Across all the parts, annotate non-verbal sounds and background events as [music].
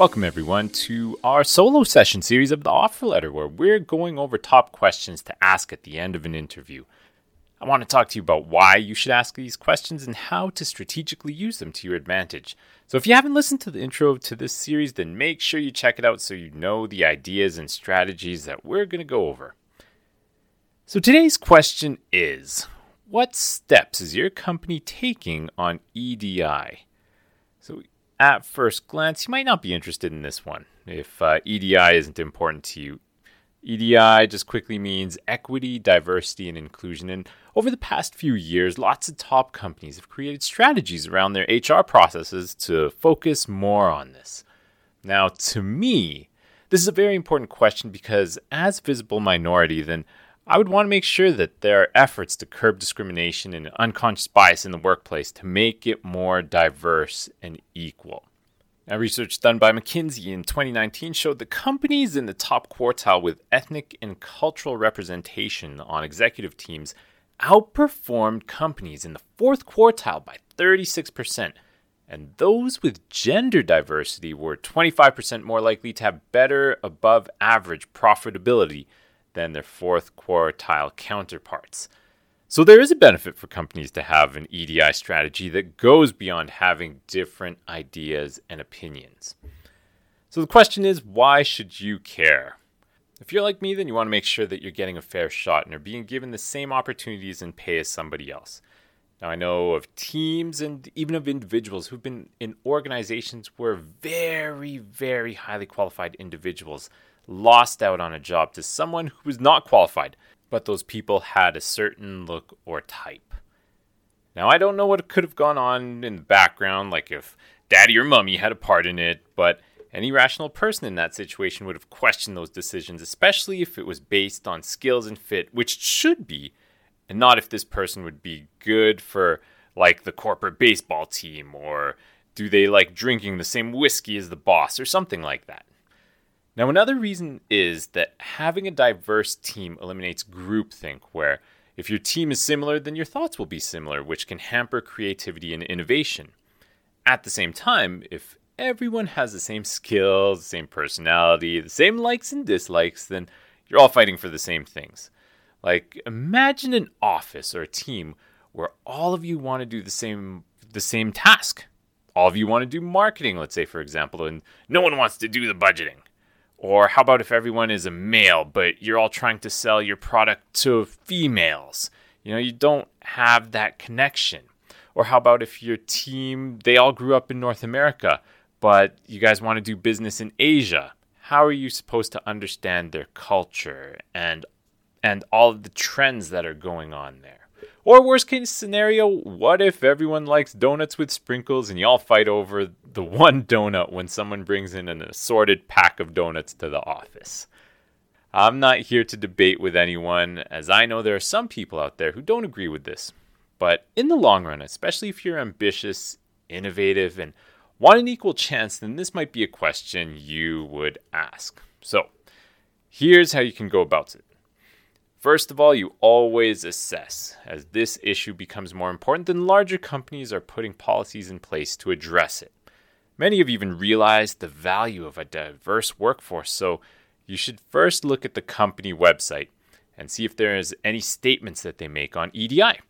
Welcome, everyone, to our solo session series of the offer letter, where we're going over top questions to ask at the end of an interview. I want to talk to you about why you should ask these questions and how to strategically use them to your advantage. So, if you haven't listened to the intro to this series, then make sure you check it out so you know the ideas and strategies that we're going to go over. So, today's question is What steps is your company taking on EDI? At first glance, you might not be interested in this one if uh, EDI isn't important to you. EDI just quickly means equity, diversity, and inclusion. And over the past few years, lots of top companies have created strategies around their HR processes to focus more on this. Now, to me, this is a very important question because, as visible minority, then I would want to make sure that there are efforts to curb discrimination and unconscious bias in the workplace to make it more diverse and equal. Now, research done by McKinsey in 2019 showed that companies in the top quartile with ethnic and cultural representation on executive teams outperformed companies in the fourth quartile by 36%. And those with gender diversity were 25% more likely to have better above average profitability than their fourth quartile counterparts. So there is a benefit for companies to have an EDI strategy that goes beyond having different ideas and opinions. So the question is why should you care? If you're like me, then you want to make sure that you're getting a fair shot and are being given the same opportunities and pay as somebody else. Now, I know of teams and even of individuals who've been in organizations where very, very highly qualified individuals lost out on a job to someone who was not qualified, but those people had a certain look or type. Now, I don't know what could have gone on in the background, like if daddy or mummy had a part in it, but any rational person in that situation would have questioned those decisions, especially if it was based on skills and fit, which should be, and not if this person would be good for, like, the corporate baseball team, or do they like drinking the same whiskey as the boss, or something like that. Now, another reason is that having a diverse team eliminates groupthink, where if your team is similar, then your thoughts will be similar, which can hamper creativity and innovation. At the same time, if everyone has the same skills, the same personality, the same likes and dislikes, then you're all fighting for the same things. Like imagine an office or a team where all of you want to do the same the same task. All of you want to do marketing, let's say for example, and no one wants to do the budgeting. Or how about if everyone is a male, but you're all trying to sell your product to females? You know, you don't have that connection. Or how about if your team, they all grew up in North America, but you guys want to do business in Asia? How are you supposed to understand their culture and and all of the trends that are going on there? Or worst case scenario, what if everyone likes donuts with sprinkles and y'all fight over the one donut when someone brings in an assorted pack of donuts to the office? I'm not here to debate with anyone, as I know there are some people out there who don't agree with this. But in the long run, especially if you're ambitious, innovative, and want an equal chance, then this might be a question you would ask. So, here's how you can go about it. First of all, you always assess, as this issue becomes more important, then larger companies are putting policies in place to address it. Many have even realized the value of a diverse workforce, so you should first look at the company website and see if there is any statements that they make on EDI.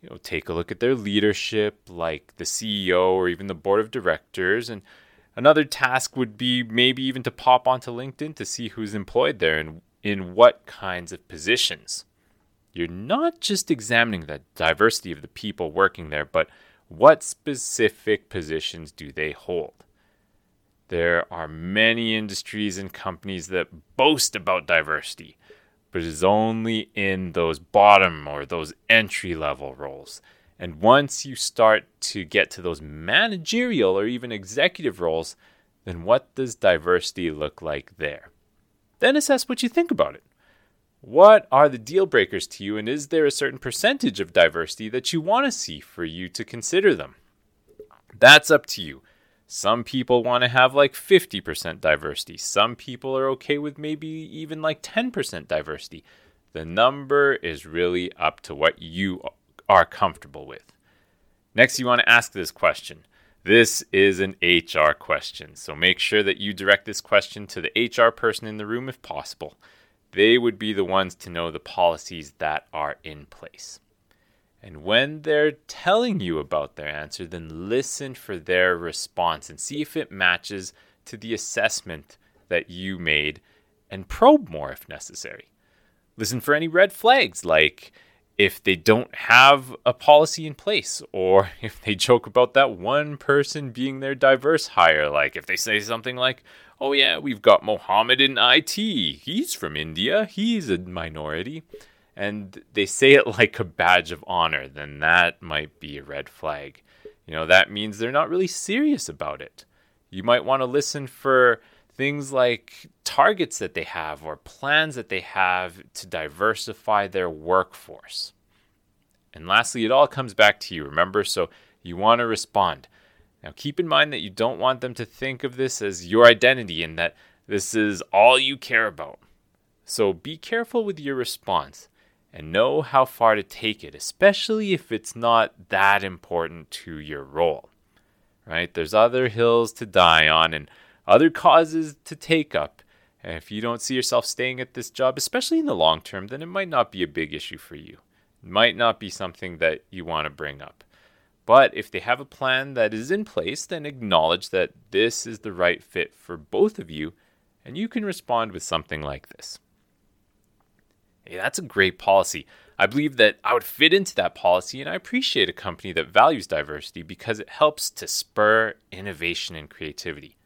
You know, take a look at their leadership, like the CEO or even the board of directors, and another task would be maybe even to pop onto LinkedIn to see who's employed there and in what kinds of positions. You're not just examining the diversity of the people working there, but what specific positions do they hold? There are many industries and companies that boast about diversity, but it is only in those bottom or those entry level roles. And once you start to get to those managerial or even executive roles, then what does diversity look like there? Then assess what you think about it. What are the deal breakers to you, and is there a certain percentage of diversity that you want to see for you to consider them? That's up to you. Some people want to have like 50% diversity. Some people are okay with maybe even like 10% diversity. The number is really up to what you are comfortable with. Next, you want to ask this question This is an HR question, so make sure that you direct this question to the HR person in the room if possible. They would be the ones to know the policies that are in place. And when they're telling you about their answer, then listen for their response and see if it matches to the assessment that you made and probe more if necessary. Listen for any red flags like if they don't have a policy in place or [laughs] if they joke about that one person being their diverse hire like if they say something like oh yeah we've got Mohammed in IT he's from India. He's a minority. And they say it [laughs] like a badge of honor then that might be a red flag. You know that means they're not really serious about it. You might want to listen for things like targets that they have or plans that they have to diversify their workforce. And lastly, it all comes back to you, remember? So you want to respond. Now, keep in mind that you don't want them to think of this as your identity and that this is all you care about. So be careful with your response and know how far to take it, especially if it's not that important to your role. Right? There's other hills to die on and other causes to take up. And if you don't see yourself staying at this job, especially in the long term, then it might not be a big issue for you. It might not be something that you want to bring up. But if they have a plan that is in place, then acknowledge that this is the right fit for both of you, and you can respond with something like this. Hey, that's a great policy. I believe that I would fit into that policy, and I appreciate a company that values diversity because it helps to spur innovation and creativity.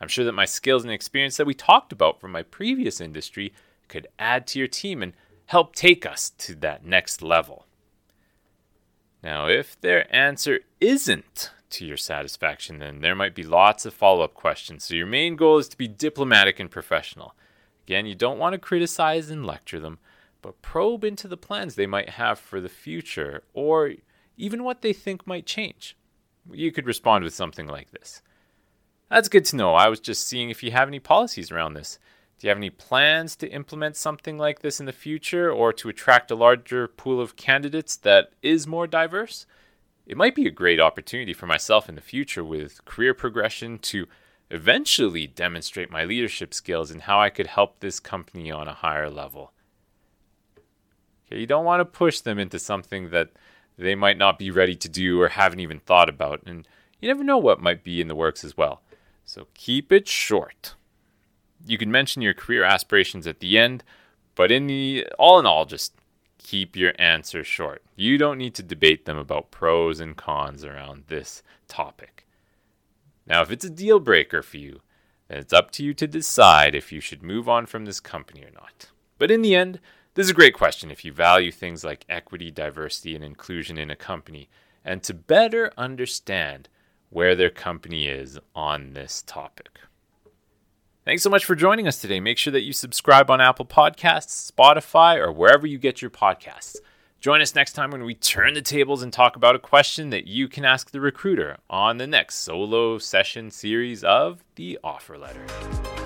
I'm sure that my skills and experience that we talked about from my previous industry could add to your team and help take us to that next level. Now, if their answer isn't to your satisfaction, then there might be lots of follow up questions. So, your main goal is to be diplomatic and professional. Again, you don't want to criticize and lecture them, but probe into the plans they might have for the future or even what they think might change. You could respond with something like this that's good to know. I was just seeing if you have any policies around this. Do you have any plans to implement something like this in the future or to attract a larger pool of candidates that is more diverse? It might be a great opportunity for myself in the future with career progression to eventually demonstrate my leadership skills and how I could help this company on a higher level. Okay, you don't want to push them into something that they might not be ready to do or haven't even thought about, and you never know what might be in the works as well. So keep it short. You can mention your career aspirations at the end, but in the all in all, just keep your answer short. You don't need to debate them about pros and cons around this topic. Now, if it's a deal breaker for you, then it's up to you to decide if you should move on from this company or not. But in the end, this is a great question if you value things like equity, diversity, and inclusion in a company, and to better understand where their company is on this topic. Thanks so much for joining us today. Make sure that you subscribe on Apple Podcasts, Spotify, or wherever you get your podcasts. Join us next time when we turn the tables and talk about a question that you can ask the recruiter on the next solo session series of The Offer Letter.